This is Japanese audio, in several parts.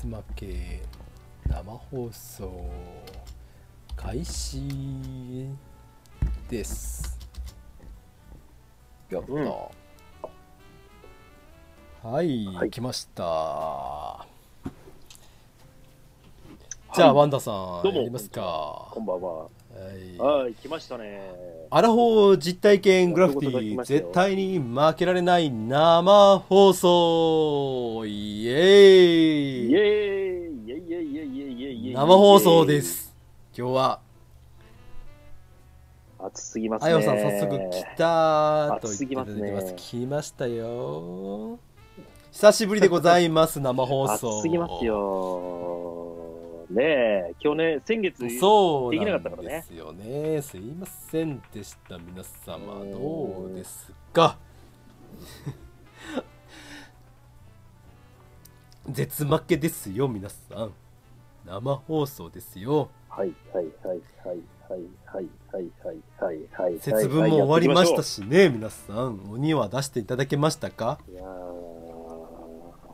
絶負け生放送開始です。やった、うん。はい、はい。来ました。じゃあ、ワンダさんどうも。やりますか。こんばんは。はい。はい、来ましたね。アラフォー実体験グラフィティ絶対に負けられない生放送イエーイイエーイイエイイエイイエイイエイ生放送で。す今日は暑すぎますね。あよさん早速来たと言っていただいてます来ましたよ久しぶりでございます生放送暑すぎますよ。ね。え、去年、先月、そうなできなかったからね。んですよねすいませんでした皆様。うん。どうですか？絶負けですよ皆さん。生放送ですよ。はいはいはいはいはいはいはいはいはいはい。節分も終わりましたし。しね皆さん。鬼は出していただけましたか？いやー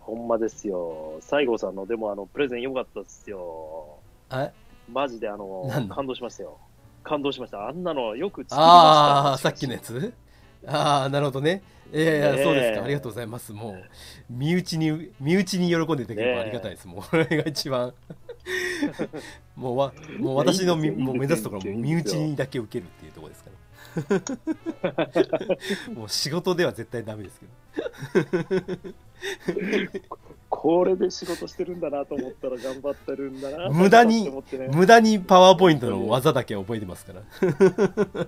ほんまですよ。西郷さんの、でもあの、プレゼン良かったですよ。あマジであの感動しましたよ。感動しました。あんなのよく作りました。ああさっきのやつ？ああなるほどね。いやいや、そうですか。ありがとうございます。もう身内に身内に喜んでいただければありがたいです、もうこれが一番。もうわもう私のみもう目指すところはもう身内にだけ受けるっていうところですから。もう仕事では絶対ダメですけどこれで仕事してるんだなと思ったら頑張ってるんだな。無駄にね。無駄にパワーポイントの技だけ覚えてますから。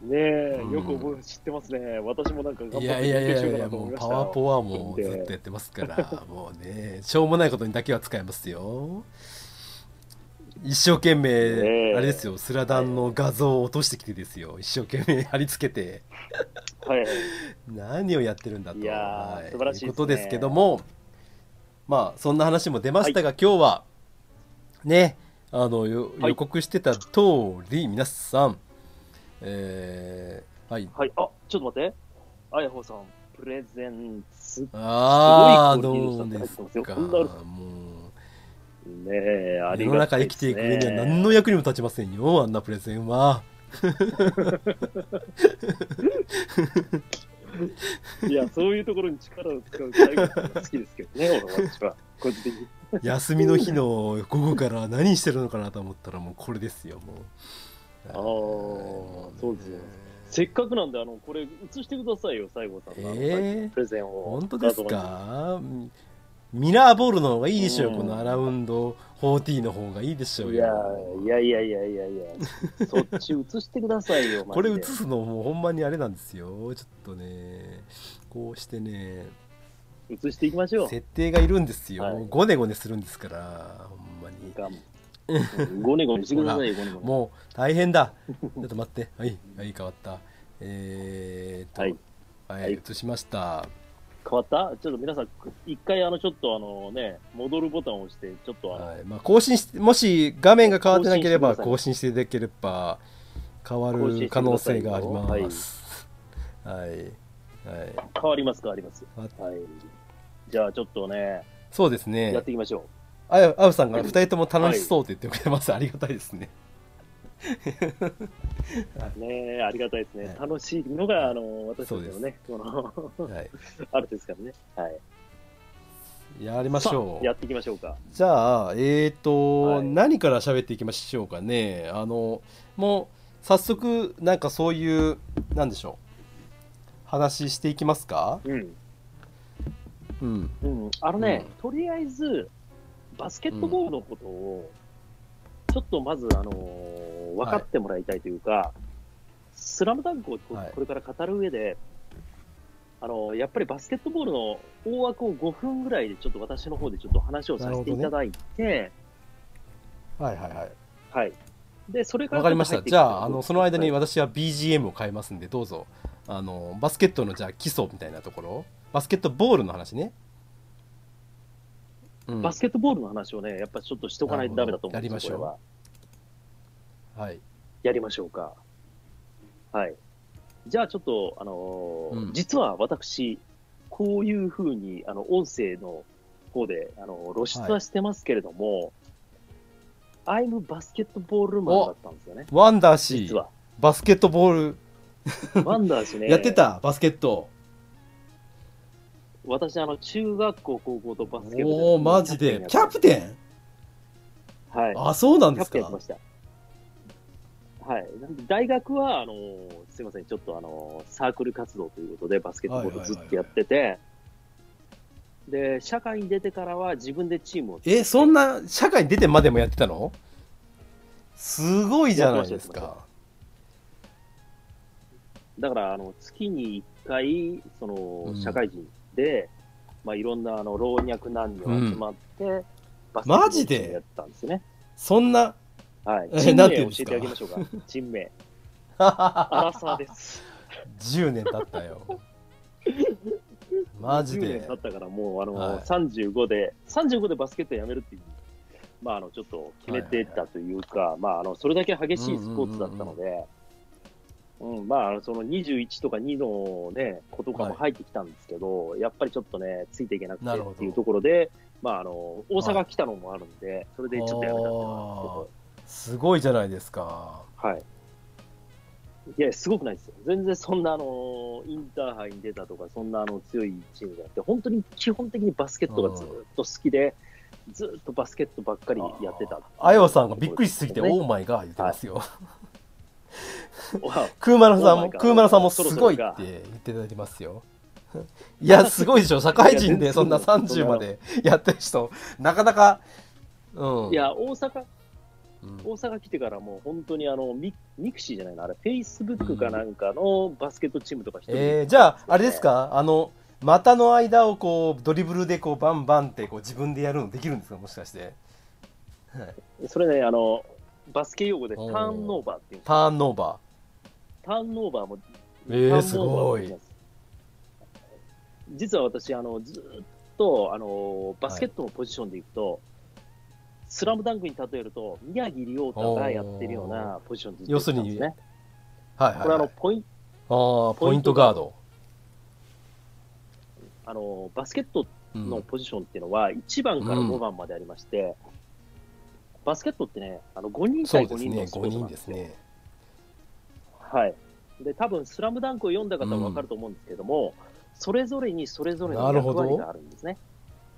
ねえ、うん。よく覚え知ってますね。私もなんか頑張っていやいやいやいやもうパワーポはもうで。ずっとやってますから。もうねしょうもないことにだけは使えますよ一生懸命、あれですよスラダンの画像を落としてきてですよ。一生懸命貼り付けて。はい。何をやってるんだと。いやーはい。素晴らしいですね。うことですけどもまあそんな話も出ましたが、今日はねあの予告してた通り皆さんえーはい。はい。あ、ちょっと待って。あやほさん、プレゼンツ。ああすごいクどうですか。もうねえ、あり世の中がたいです、ね。生きていく上には何の役にも立ちませんよあんなプレゼンは いや、そういうところに力を使う最後が好きですけどね、俺は私は。個人的に。休みの日の午後から何してるのかなと思ったらもうこれですよもうああ、そうですよ。せっかくなんで、あの、これ、映してくださいよ、西郷さんのえー？プレゼンを。本当ですか？ミラーボールの方がいいでしょう、うんこのアラウンド40の方がいいでしょういやよいやいやいやいやいや、そっち映してくださいよ、これ映すのもうほんまにあれなんですよちょっとねこうしてね映していきましょう。設定がいるんですよ、はいゴネゴネするんですからほんまにがんゴネゴネしてくださいよ。もう大変だ。ちょっと待って。はい、はい、変わった。えー、っと、はいはい、はい映しました。変わった？ちょっと皆さん、一回、あの、ちょっとあのね、戻るボタンを押して、ちょっとあの、はい、まあ、更新して、もし画面が変わってなければ、更更新していただければ、変わる可能性があります。はい。はい。変わります、変わります。あはい。じゃあ、ちょっとね、そうですやっね。ていきましょあや、あうさんが二人とも楽しそうって言ってくれます。ありがたいですね。う。ねえありがたいですね。はい楽しいのが、あの、私たちのね、この、はい。あるですからね。はい。やりましょうや。っていきましょうか。じゃあ、えーと、はい何から喋っていきましょうかね。あの、もう、早速、なんかそういう、なんでしょう。話していきますか？うん。うん。うん。あのね、うとりあえず、バスケットボールのことを、ちょっとまず、あのー分かってもらいたいというか、スラムダンクをこれから語る上で、あのーやっぱりバスケットボールの大枠を5分ぐらいで、ちょっと私の方でちょっと話をさせていただいて、はいはいはい。はい。で、それからわかりました。じゃあ、あの、その間にはい私は BGM を変えますんで、どうぞ。あの、バスケットの、じゃあ、基礎みたいなところ。バスケットボールの話ね。うんバスケットボールの話をね、やっぱちょっとしとかないとダメだと思うんですよ、やりましょうこれは。はい。やりましょうか。はい。じゃあちょっと、あのーうん。実は私、こういうふうに、あの、音声の方であの露出はしてますけれども、アイムバスケットボールマンだったんですよね、ワンダーシー。実は。バスケットボール。ワンダー氏ね、やってたバスケット。私、あの中学校、高校とバスケ部おおマジで。キャプテン？はい、あそうなんキャですか。プテンやってました。はい、大学はあのすみません、ちょっとあのサークル活動ということで、バスケットボールずっとやってて、で社会に出てからは自分でチームをえそんな社会に出てまでもやってたの？すごいじゃないですか。だからあの月に1回、そのうん。社会人で、まあ、いろんなあの老若男女集まって、バスケットボールやってたんですよね。そんなはい、えチームなんて言うんですか？名を教えてあげましょうか、チーム名。アラサーです。10年経ったよ。マジ10年で経ったから、もうあの、はい。35で、35でバスケットやめるっていう、まあ、あのちょっと決めてたというか、まあ、あのそれだけ激しいスポーツだったので、うん。まあ、あのその21とか2の、ね、子とかも入ってきたんですけど、やっぱりちょっとね、ついていけなくてっていうところで、まあ、あの大阪来たのもあるんで、それでちょっとやめたっていうのがあるんですごいじゃないですか。はい。いや、すごくないですよ。全然そんなあの、インターハイに出たとか、そんなあの強いチームじゃなくて、本当に基本的にバスケットがずっと好きで、ずっとバスケットばっかりやってた。あよさんがびっくりしすぎて「ね。オーマイガー」言ってますよ、わクーマラさん Oh もマラさんもすごいって言っていただいてますよ。いやすごいでしょ。社会人でそんなそんな30までやってる人なかなかうん。いや、大阪、うん大阪来てからもう本当にあの、ミ、mixi じゃないの、あれ、フェイスブックかなんかのバスケットチームとか一人で。えー、じゃああれですか？あの股の間をこうドリブルでこうバンバンってこう自分でやるのできるんですか？もしかして、はい、それね、あの、バスケ用語でタおーーンオーバーっていうんですターンオーバターンオーバーも、えーターンオーバーもできすます。実は私、あのずっとあのバスケットのポジションでいくと、スラムダンクに例えると、宮城亮太がやってるようなポジションでずっとやってたんですね。ーはいはい、これあはい、のポインあーポイントガード、あのバスケットうんのポジションっていうのは、1番からうん5番までありまして、バスケットってね、あの5人対5そうですね5人のスポーツな人んですよ。ですねはい。で、多分スラムダンクを読んだ方は分かると思うんですけども、それぞれにそれぞれの役割があるんですね。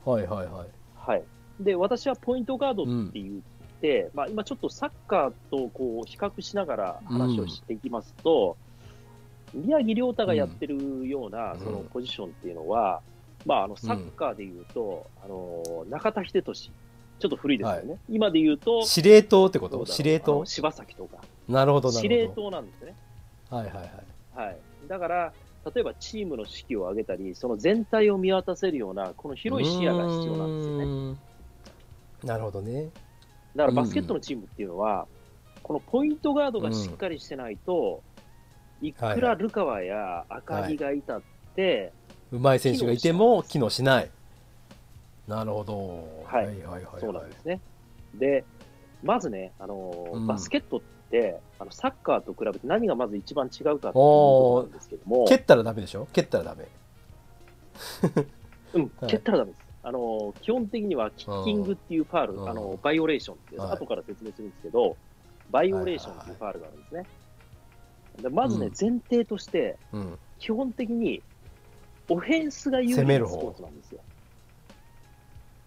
はいはいはいはい。で、私はポイントガードって言って、まあ今ちょっとサッカーとこう比較しながら話をしていきますと、宮城亮太がやってるようなうん。そのポジションっていうのは、まああのサッカーで言うと、あの中田英寿、ちょっと古いですよね。今で言うと、司令塔ってこと？司令塔？柴崎とか、なるほどなるほど。司令塔なんですね。はいはいはい。はい。だから、例えばチームの士気を上げたり、その全体を見渡せるような、この広い視野が必要なんですよね。ねなるほどね。だからバスケットのチームっていうのは、このポイントガードがしっかりしてないと、いくらルカワや赤木がいたって、うまい選手がいても機能しない。なるほど。はい。はいはいはいそうなんですね。で、まずね、あのーうん。バスケットってあのサッカーと比べて何がまず一番違うかっていうところなんですけども、蹴ったらダメでしょ？蹴ったらダメ。うん、はい蹴ったらダメです。あのー基本的にはキッキングっていうファール、うんあのバイオレーションっていう、はい後から説明するんですけど、バイオレーションっていうファールがあるんですね。でまずね、うん前提として、うん基本的にオフェンスが有利なスポーツなんですよ。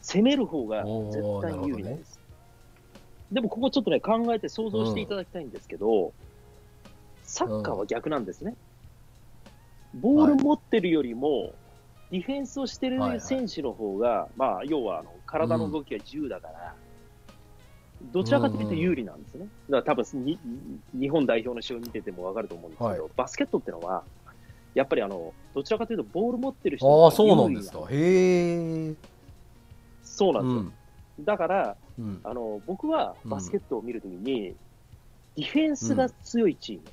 攻める方が絶対に有利なんです。でもここちょっとね、考えて想像していただきたいんですけど、サッカーは逆なんですね。ボール持ってるよりも、ディフェンスをしてるはいはい。選手の方が、まあ、要はあの体の動きが自由だから、どちらかというと有利なんですね。だから多分に日本代表の試合を見てても分かると思うんですけど、はバスケットってのは、やっぱりあのどちらかというと、ボール持ってる人ああそうなんですか。へえそうなんですよ。うん。だからうん。あの、僕はバスケットを見るときに、ディフェンスが強いチーム、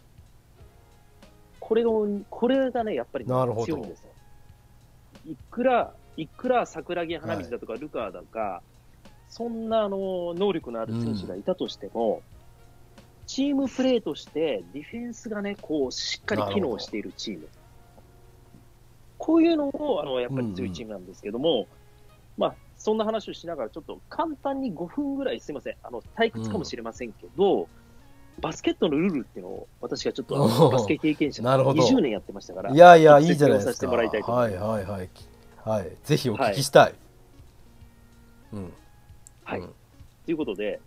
これをこれがね、やっぱり強いんですよ。いくら、いくら桜木花道だとか、ルカーだとか、そんなあの能力のある選手がいたとしても、チームプレーとしてディフェンスがね、こうしっかり機能しているチーム。こういうのをあのやっぱり強いチームなんですけども、まあ、そんな話をしながら、ちょっと簡単に5分ぐらい、すみません、あの退屈かもしれませんけど、バスケットのルールっていうのを、私がちょっとバスケ経験者なるほど20年やってましたから、いやいや、いいじゃないですか。説明をさせてもらいたいと思はいはいはい。はい。ぜひお聞きしたい。うん。はいうんということで、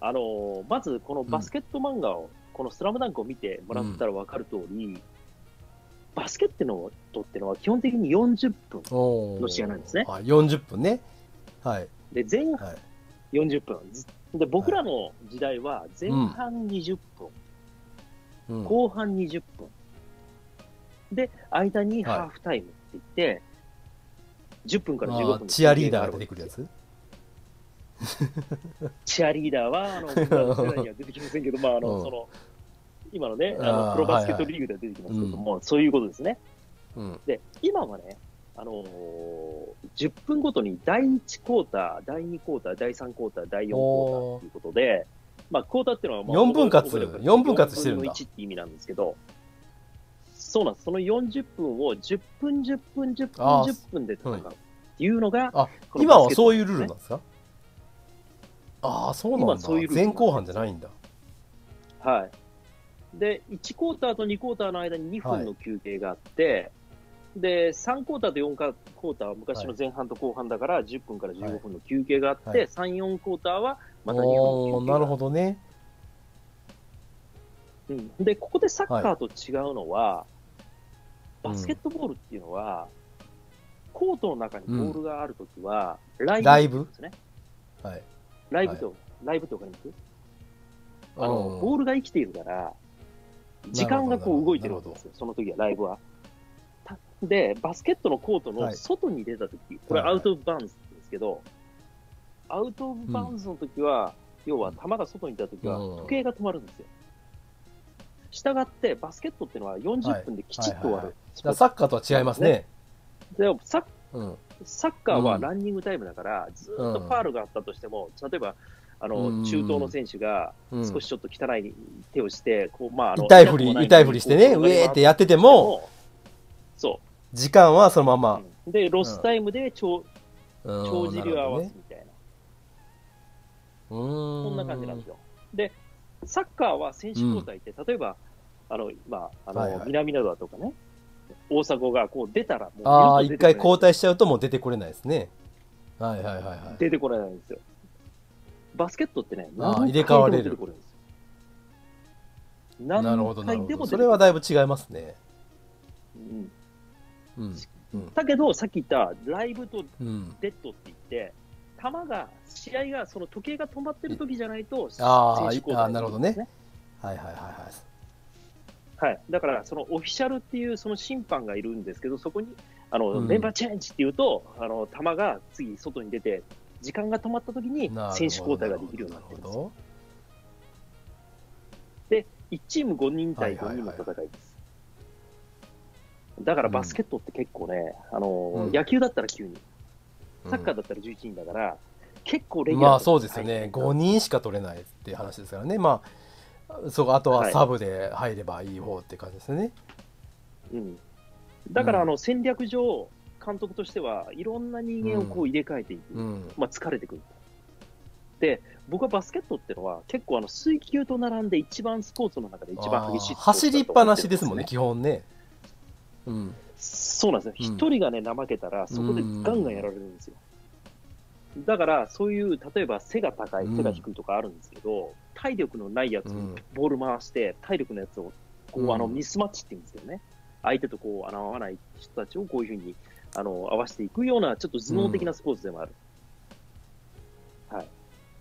あのーまずこのバスケット漫画を、このスラムダンクを見てもらったら分かる通り、バスケットのとってのは基本的に40分の試合なんですねはい、40分ね。はい。で、前半はい。40分。で、僕らの時代は前半20分、うん後半20分。で、間にはいハーフタイムって言って、10分から15あ分チアリーダーが出てくるやつ？チアリーダーは、あの、僕らのには出てきませんけど、まあ、あの、うんその、今のね、あの、プロバスケットリーグでは出てきますけども、そういうことですね。うん。で、今はね、あのー10分ごとに第1クォーター、第2クォーター、第3クォーター、第4クォーターということで、まあ、クォーターっていうのは、まあ、4分割覚えれば4分割してるんだ4分の1って意味なんですけど、そうなんです。その40分を10分、10分、10分、あー10分で戦うっていうのが、の今はそういうルールなんですかああ、そうなんだ。ういう前後半じゃないんだ。はい。で、1クォーターと2クォーターの間に2分の休憩があって、で、3クォーターと4クォーターは昔の前半と後半だから10分から15分の休憩があって、はい。はい3、4クォーターはまた2分なるほどね。うん、で、ここでサッカーと違うのは、うんバスケットボールっていうのは、コートの中にボールがあるときは、ライブライブですね。はい。ライブと、ライブってわかります？あの、うんボールが生きているから、時間がこう動いてるわけですよ、その時は、ライブは。たで、バスケットのコートのはい。外に出た時、これはい。はいアウトオブバウンズですけど、アウトオブバウンズの時は、要は球が外に出た時はうん。時計が止まるんですよ。したがって、バスケットっていうのは40分できちっと終わはいはいはい。サッカーとは違いますね。でもサッうん。サッカーはうん。ランニングタイムだから、ずーっとファールがあったとしても、例えば、あうん。の中東の選手がうん。少しちょっと汚い手をして、こうまあ、あの痛いふり、痛い痛いふりしてね、ウェーってやってても、そ時間はそのまう、ま。うんで、ロスタイムで帳うん帳尻を合わすみたいな、うーそんな感じなんですよ。で、サッカーは選手交代って、例えば、あの、まあ、あの、はいはい南灘とかね、大迫がこう出たら、もうああ、一回交代しちゃうともう出てこれないですね。はいはいはいはい。出てこれないんですよ。バスケットってね、何入れ替われる回でも出てこれるんですよ。なるほどなるほど。何回でも出てそれはだいぶ違いますね。うん。だけど、さっき言ったライブとうん。デッドって言って、球が、試合が、その時計が止まってる時じゃないと、あー選手交代あーなるほどねはいはいはいはい。はい。だから、そのオフィシャルっていうその審判がいるんですけど、そこに、あの、うんメンバーチェンジっていうと、あの、球が次外に出て、時間が止まった時になるほど選手交代ができるようになってるんですで、1チーム5人対5はいはいはい人の戦いです。だからバスケットって結構ね、あの、うん野球だったら9人、どサッカーだったら11人だから、結構レギュラーまあそうですよね。はい5人しか取れないっていう話ですからね。まあ、そうあとははいサブで入ればいい方って感じですね。うん。だから、うんあの、戦略上、監督としてはいろんな人間をこう入れ替えていく。うん。まあ、疲れてくる。で、僕はバスケットってのは、結構あの水球と並んで一番スポーツの中で一番激しいスポーツだと思ってるん走りっぱなしですもんね、基本ね。うん。そうなんですよ。うん一、人がね、怠けたら、そこでガンガンやられるんですよ。だから、そういう、例えば背が高い、うん背が低いとかあるんですけど、体力のないやつうんにボール回して、体力のやつを、こう、うんあの、ミスマッチって言うんですけどね。相手とこう、あの、合わない人たちをこういうふうに、あの、合わせていくような、ちょっと頭脳的なスポーツでもある。はい。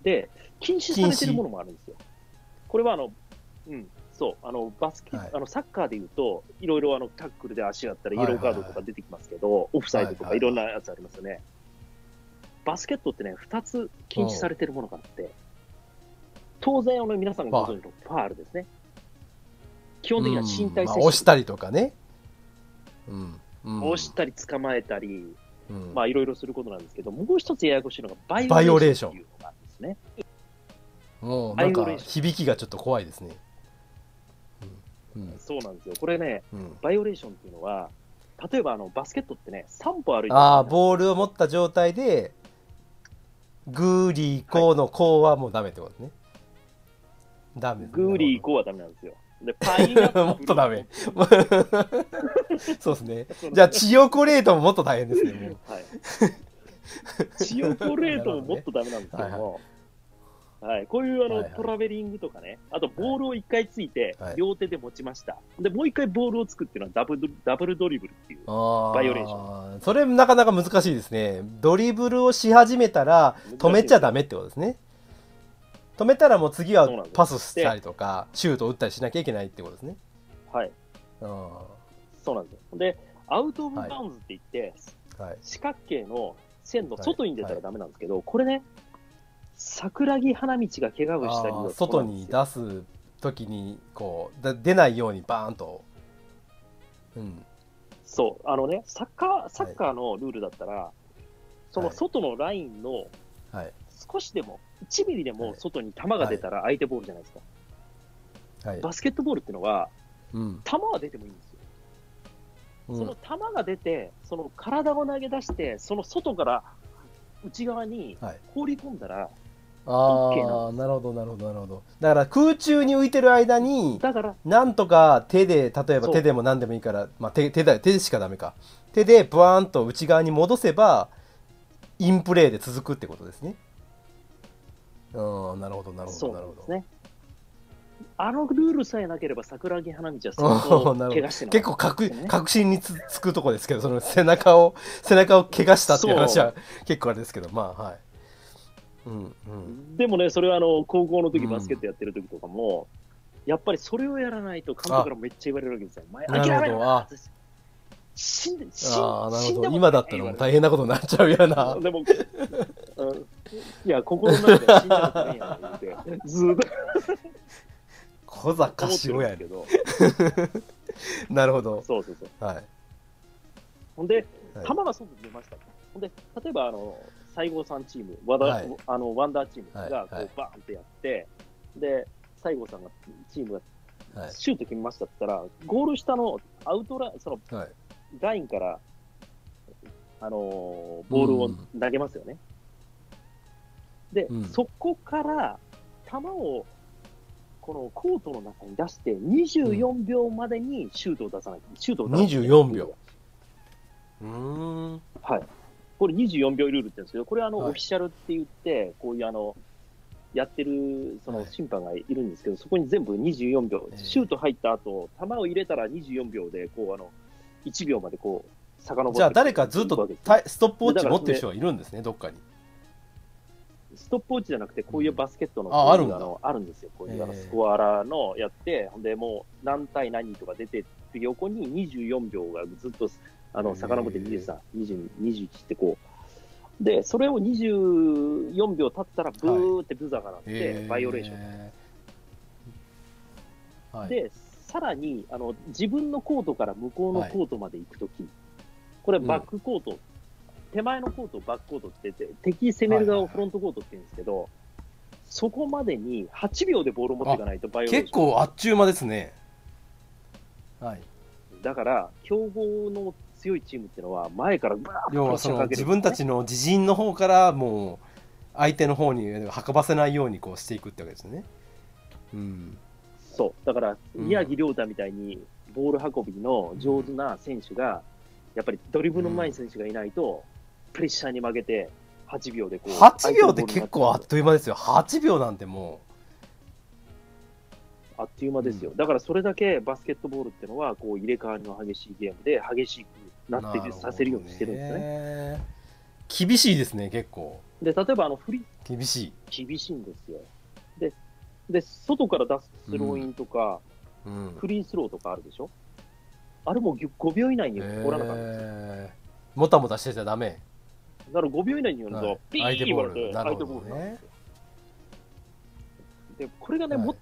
で、禁止されてるものもあるんですよ。これはあの、うん、そう、あの、バスケ、はいあの、サッカーで言うと、いろいろあの、タックルで足があったらイエローカードとか出てきますけど、オフサイドとはいはいかいろんなやつありますよね。バスケットってね、二つ禁止されてるものがあって、当然、あの、皆さんがご存知のファールですね。基本的には身体接まあ、触。押したりとかね。うん。うん押したり捕まえたり、うんまあいろいろすることなんですけど、もう一つややこしいのがバイオオレーションションっていうのがあるんですね。もうなんか響きがちょっと怖いですね。そうなんですよ。これね、うんバイオレーションっていうのは、例えばあのバスケットってね、3歩歩いてああ、ボールを持った状態で、グーリーコーのコーはもうダメってことね。ダメですねグーリーコはダメなんですよ。で、パイナップルも っとダメ。そうですね。じゃあ、チヨコレートももっと大変ですね。はい。チヨコレートももっとダメなんですけども、はい、こういうあの、はいはいトラベリングとかね、あとボールを一回ついてはい、両手で持ちました。で、もう一回ボールをつくっていうのはダブルダブルドリブルっていう。バイオレーショそれなかなか難しいですね。ドリブルをし始めたら止めちゃダメってことですね。止めたらもう次はパスしたりとか、シュートを打ったりしなきゃいけないってことですね。はい、あそうなんですよ。で、アウト・オブ・バウンズって言って、ーはい。四角形の線の外に出たらダメなんですけど、これね、桜木花道が怪我をしたり外に出す時にこうだ出ないようにバーンと、うん、そう、あのね、サッカー、サッカーのルールだったら、その外のラインのはい。少しでも、1ミリでも外に球が出たら相手ボールじゃないですか。はい、バスケットボールっていうのは、うん。球は出てもいいんですよ。うん。その球が出て、その体を投げ出して、その外から内側にはい。放り込んだら、な。んあなるほどなるほどなるほど。だから空中に浮いてる間にだから、なんとか手で例えば手でも何でもいいから、まあ、手手だ手でしかダメか。手でブワーンと内側に戻せばインプレーで続くってことですね。うんなるほどなるほどなるほど。ね。あのルールさえなければ桜木花道はお相当 怪我してな結構確確信につつくとこですけどその背中を背中を怪我したっていう話は結構あれですけどまあはいうんうん。でもね、それはあの高校の時うんバスケットやってる時とかも、やっぱりそれをやらないと監督からめっちゃ言われるわけですよ。前諦めろ。あ。死んで、死んああなるほど。死んでも今だったらもう大変なことになっちゃうよな。でも、うん。いや、心の中では死んだことないやんってずーっと。小坂思ってる塩やけど、なるほど。そうそうそう。はい。ほんで、はい。球が外に出ました。と。ほんで、例えば、あの、西郷さんチーム、ワダはいあのワンダーチームがこうバーンってやって、で、西郷さんがチームがはいシュート決めましたって言ったら、ゴール下のアウトライン、そのはいラインから、あのーボールを投げますよね。で、うんそこから球をこのコートの中に出して、24秒までにシュートを出さない。シュートを出さない24秒。うーんはい。これ24秒ルールって言うんですけど、これはあの、はい。オフィシャルって言って、こういうあの、やってるそのはい。審判がいるんですけど、そこに全部24秒、ええ。シュート入った後、球を入れたら24秒で、こうあの、1秒までこう、遡ってじゃあ誰かずっとストップウォッチ持ってる人がいるんですねどっかに。ストップウォッチじゃなくて、こういうバスケットの、ああるあるんですよ。こういうスコアラのやって、ほんでもう何対何とか出てって、横に24秒がずっとあの遡ってええ23、22、21ってこう。で、それを24秒経ったら、ブーってブザーが鳴って、えー。バイオレーション。はい。で、さらにあの自分のコートから向こうのコートまで行くとき、これ、バックコート、手前のコートをバックコートってて、敵攻める側をフロントコートって言うんですけど、そこまでに8秒でボールを持っていかないとバイオレーション。結構あっちゅう間ですね。はいだから、強豪の強いチームっていうのは、前からバーッと要は自分たちの自陣の方からもう相手の方に運ばせないようにこうしていくってわけですね。うん。そう、だから、うん。宮城亮太みたいにボール運びの上手な選手が、やっぱりドリブルの前に選手がいないと、プレッシャーに負けて、8秒でこう。8秒って結構あっという間ですよ。8秒なんてもあっという間ですよ。だからそれだけバスケットボールっていうのは、こう入れ替わりの激しいゲームで、激しくうなってさせるようにしてるんですね。ね。厳しいですね結構。で、例えばあのフリ厳しい、厳しいんですよ。で、で外から出すスローインとか、うん。フリースローとかあるでしょ？あれも5秒以内に取らなかったんですよ。えー。もたもたしてちゃダメ。だから5秒以内にやると、はい。ピー相手ボー言われて、相手ボールなんねですよ。で、これがね、はい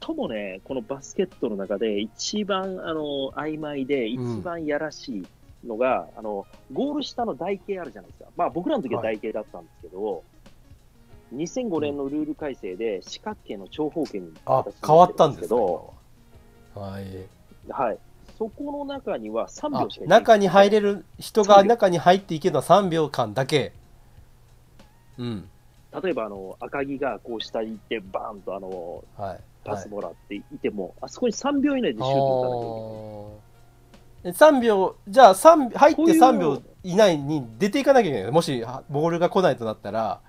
最もね、このバスケットの中で一番あの曖昧で、一うん。番やらしいのが、あのゴール下の台形あるじゃないですか。まあ僕らの時は台形だったんですけど、2005年のルール改正で四角形の長方形にあ変わなったんですかけど、はい。はい。そこの中には3あ秒しかいない。中に入れる人が3秒。中に入っていけるのは3秒間だけ。うん。例えばあの赤木がこう下に行って、バーンとあのはいパスもらっていても、あそこに3秒以内でシュート打たなきゃいけない。え3秒じゃあ3入ってこういうの3秒以内に出ていかなきゃいけないもしはボールが来ないとなったら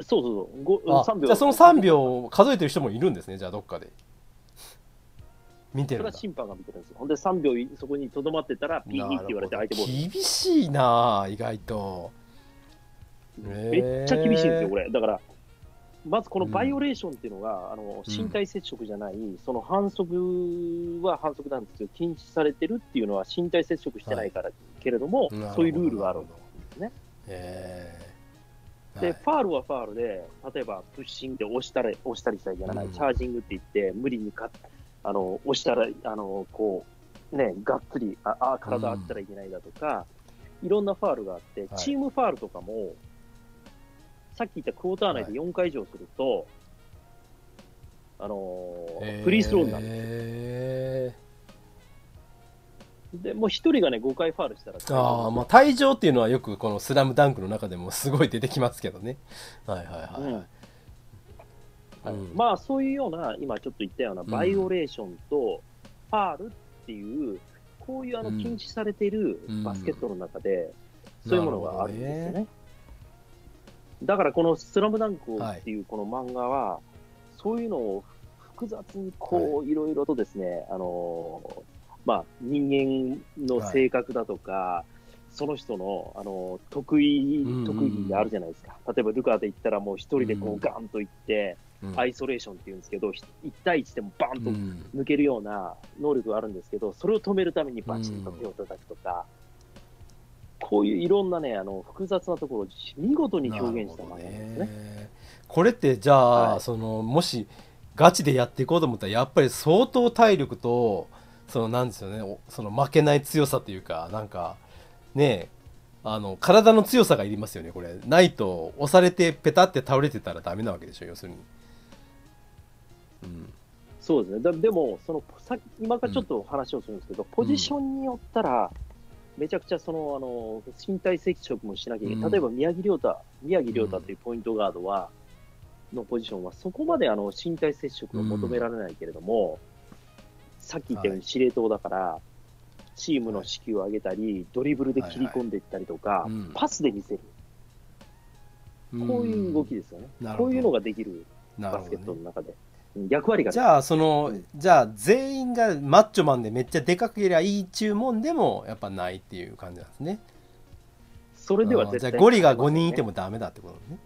そうそうそう、ごあ3秒。じゃあその3秒を数えてる人もいるんですねじゃあどっかで見てるそれは審判が見てるんですよ。ほんで3秒いそこにとどまってたら、ピーって言われて相手ボール。厳しいなあ意外とめっちゃ厳しいんですよ、これれ。だから、まずこのバイオレーションっていうのが、あの身体接触じゃない、その反則は反則なんですけど、禁止されてるっていうのは身体接触してないから、けれども、そういうルールがあるんですね。えー。で、はい。ファールはファールで、例えばプッシングで押したら押したりしたらいけない、うん。チャージングって言って、無理にかあの押したら、あのこう、ね、がっつりああ体あったらいけないだとか、いろんなファールがあって、はい。チームファールとかも、さっき言ったクォーター内で4回以上すると、あのフリースローになる。んですよ。えでもう一人がね、5回ファールしたら、ーああまあ退場っていうのはよくこの「スラムダンクの中でもすごい出てきますけどね。はいはいはい、はいはい。うんまあそういうような、今ちょっと言ったようなバイオレーションとファールっていう、こういうあのうん。禁止されているバスケットの中で、そういうものがあるんですよね。だからこのスラムダンクっていうこの漫画は、そういうのを複雑にこうい。ろいろとですね、あのまあ人間の性格だとか、その人のあの得意うんうんうん。特技があるじゃないですか。例えばルカで言ったらもう一人でこうん。うガンと行って、うん。アイソレーションっていうんですけど、1対1でもバンとうん。抜けるような能力があるんですけど、それを止めるためにバチンと手を叩くとか、こういういろんなね、あの複雑なところを見事に表現した漫画ですね。ね。これってじゃあ、はい。そのもしガチでやっていこうと思ったらやっぱり相当体力とそのなんですよねおその負けない強さというかなんかねあの体の強さがいりますよねこれ。ないと押されてペタって倒れてたらダメなわけでしょ要するに、うん、そうですね。だでも、そのさ今からちょっと話をするんですけど、ポジションによったら、めちゃくちゃそのあの身体接触もしなきゃいけない。うん例えば宮城亮太、宮城亮太というポイントガードは、のポジションはそこまであの身体接触を求められないけれども、さっき言ったように司令塔だから、チームの士気を上げたり、ドリブルで切り込んでいったりとか、うんパスで見せる。こういう動きですよね。こういうのができるバスケットの中で。うん役割がじゃあその、うんじゃあ全員がマッチョマンでめっちゃでかけりゃいい注文でもやっぱないっていう感じなんですね。それでは絶対じゃあゴリが5人いても。もダメだってことね。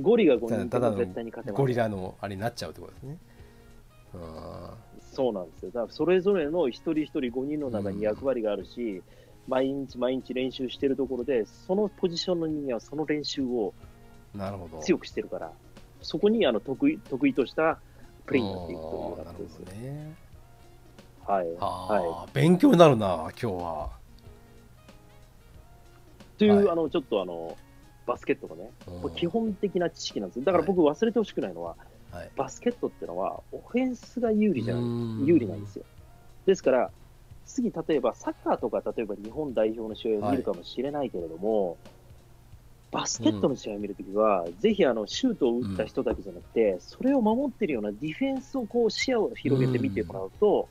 ゴリが5人いも絶対に勝てまゴ。リラのあれになっちゃうってことですね。あそうなんですよ。だからそれぞれの一人一人5人の中に役割があるし、毎日毎日練習してるところで、そのポジションの人間はその練習をーなるほど。強くしてるから、そこにあの得意得意としたプレーになっていくというようあーなるなことですねはい。あはー勉強になるな今日は、い。という、はいあの、ちょっとあの、バスケットのね、基本的な知識なんですよ。だから僕忘れてほしくないのは、はいバスケットってのは、オフェンスが有利じゃない、うん有利なんですよ。ですから、次、例えばサッカーとか、例えば日本代表の試合を見るかもしれないけれども、バスケットの試合を見るときは、ぜひあのシュートを打った人だけじゃなくて、それを守ってるようなディフェンスをこう視野を広げて見てもらうと、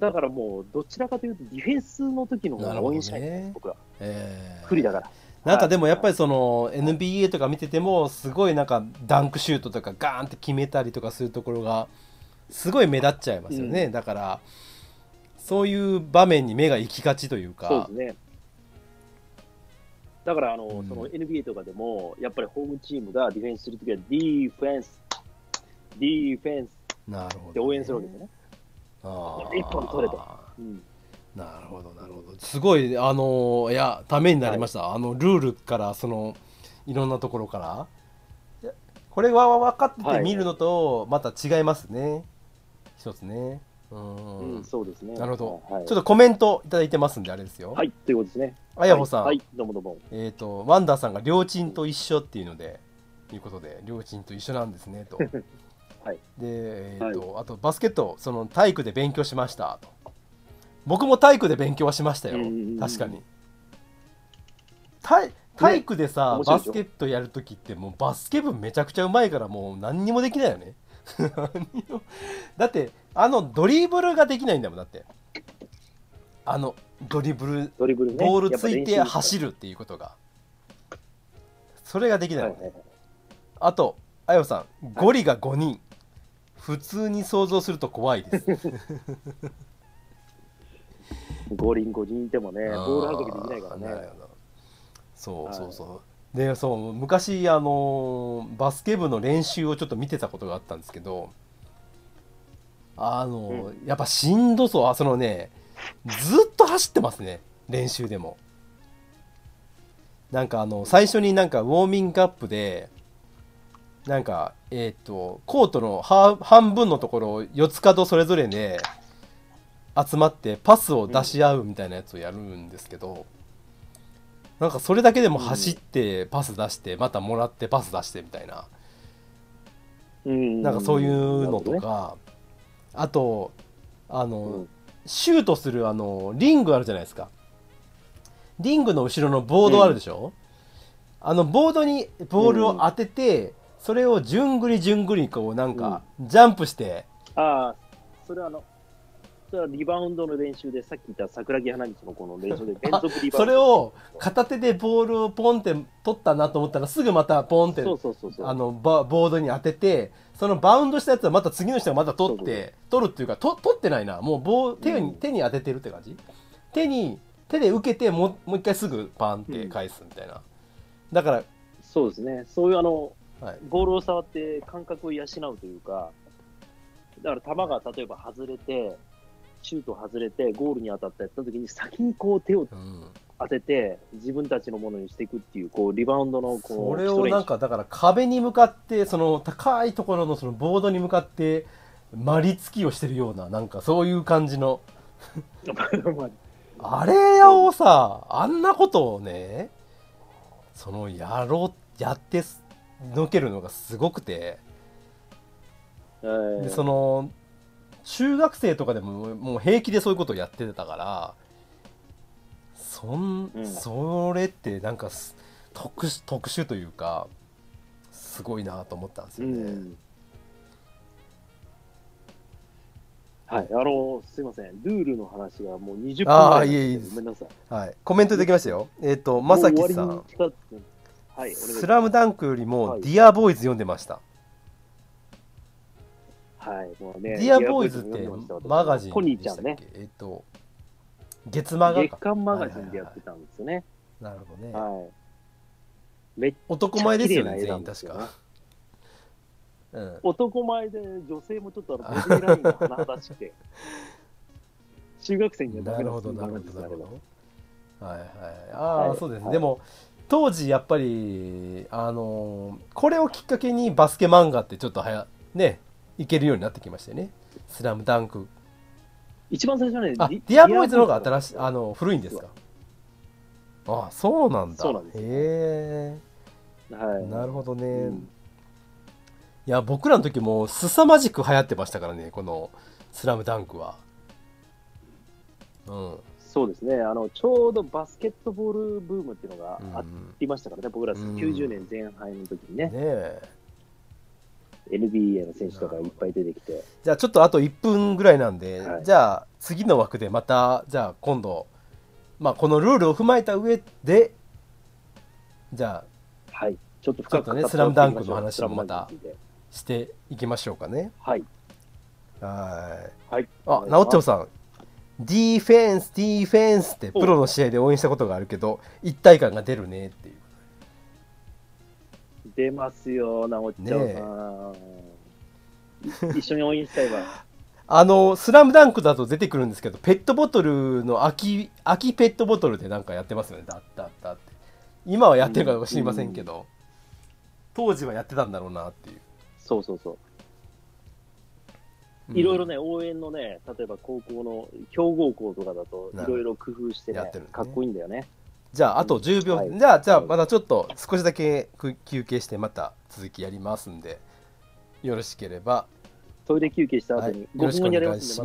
だからもう、どちらかというと、ディフェンスの時の方が応援したいんですよ、なる僕は。えー。不利だから。なんかでもやっぱりその NBA とか見ててもすごいなんかダンクシュートとかガーンって決めたりとかするところがすごい目立っちゃいますよね、うだからそういう場面に目が行きがちというか。そうですね。だからあの、うん。その NBA とかでも、やっぱりホームチームがディフェンスするときは、ディフェンス、ディフェンス。なるほど、って応援するわけですね。あ一本取れとうん、なるほどなるほど。すごいあのいやためになりました、あのルールからそのいろんなところから。これは分かってて見るのとまた違いますね、一つねうん、うんそうですね。なるほど、はい、ちょっとコメントいただいてますんであれですよ、はい、ということですね。あやほさん、はい、はいどうもどうも。えっ、とワンダーさんが両親と一緒っていうのでいうことで両親と一緒なんですね と。はい。でえっ、と、あとバスケットその体育で勉強しましたと。僕も体育で勉強はしましたよ。確かに。体体育でさ、面白いでしょ。バスケットやるときってもうバスケ部めちゃくちゃうまいからもう何にもできないよねだってあのドリブルができないんだもんだってあのドリブルドリブルね。ボールついてる。走るっていうことがそれができないもんね、はいはいはい。あとあよさんゴリが5人普通に想像すると怖いです 五輪五人いてもね、ボール運びできないからね。そうはいそうそう、でそう昔あのーバスケ部の練習をちょっと見てたことがあったんですけどあのーやっぱしんどそう。あそのねずっと走ってますね。練習でも。なんかあの最初になんかウォーミングアップでなんかえっ、とコートの半半分のところを四つ角それぞれで集まってパスを出し合うみたいなやつをやるんですけど、なんかそれだけでも走ってパス出してまたもらってパス出してみたいな、うん。なんかそういうのとか、あとあの、ほどねシュートするあのリングあるじゃないですか。リングの後ろのボードあるでしょ、あのボードにボールを当てて、それを順繰り順繰りこうなんかジャンプして、うんああ、それはあの、それはリバウンドの練習で、さっき言った桜木花道のこの練習で連続リバウンド。それを片手でボールをポンって取ったなと思ったらすぐまたポンってそうそうそうそう。あのバボードに当ててそのバウンドしたやつはまた次の人がまた取って取るっていうかと取ってないな。もう棒手に,、うん。手に当ててるって感じ。手に手で受けてもうもう一回すぐパンって返すみたいな、だから、そうですね。そういうあの、はい、ボールを触って感覚を養うというか、だから球が例えば外れて、シュート外れて、ゴールに当たったやった時に、先にこう手をうん、当てて、自分たちのものにしていくっていう、こう、リバウンドのこそうれをなんかだから壁に向かってその高いところのそのボードに向かってまりつきをしてるようななんかそういう感じの。あれをさあんなことをねそのやろうやってすのけるのがすごくて。えー。でその中学生とかでももう平気でそういうことをやってたからそん、うん。それってなんかす特殊特殊というかすごいなと思ったんですよね。うん。はい、あの、すいません、ルールの話がもう20分ぐらいいえいえごめんなさい。はい、コメントできましたよ。えっ、とまさきさん。はい、スラムダンクよりもはい。ディアボーイズ読んでました。はい、もうね。ディアボーイズってマガジンコニーでちゃんね。えっ、と月マガ月か。刊マガジンでやってたんですよね。なるほどね。はい。めっ男前ですよね全員確か。うん、男前で女性もちょっとあのボディーラインが華々しくて、中学生にはダなメなるほどなるほどなるほはど。はいはい。ああ、はいそうですね。はいでも当時やっぱりあのーこれをきっかけにバスケ漫画ってちょっとはやねいけるようになってきましたよね。スラムダンク。一番最初はね、あ、ディアボーイズの方が新しいあの古いんですか？あ、そうなんだ。そうなんですよへえ。はい。なるほどね。うんいや僕らの時も凄まじく流行ってましたからねこの「スラムダンクは。うん。そうですね、あのちょうどバスケットボールブームっていうのがあうんりましたからね、僕らうん90年前半の時にねね、え NBA の選手とかいっぱい出てきて、じゃあちょっとあと1分ぐらいなんで、はいじゃあ次の枠でまたじゃあ今度、まあ、このルールを踏まえた上でじゃあはい、ちょっと深くちょっとねスラムダンクの話もまたしていきましょうかね。はい、はいはい。あ、なおっちょさん。ディフェンス、ディフェンスってプロの試合で応援したことがあるけど、一体感が出るねっていう。出ますよ、なおっちゃんさん。い 一緒に応援したいわ。あの、スラムダンクだと出てくるんですけど、ペットボトルの空き、空きペットボトルでなんかやってますよね。だったったって。今はやってるかどうか知りませんけど、当時はやってたんだろうなっていう。そうそうそう。うんいろいろね、応援のね、例えば高校の強豪校とかだと、ないろいろ工夫してねやってるんですねかっこいいんだよね。じゃあ、あと10秒。はい。じゃあ、じゃあ、はい。またちょっと少しだけく休憩して、また続きやりますんで、よろしければ、トイレ休憩したはい、後によろしくお5分後にやり願いします。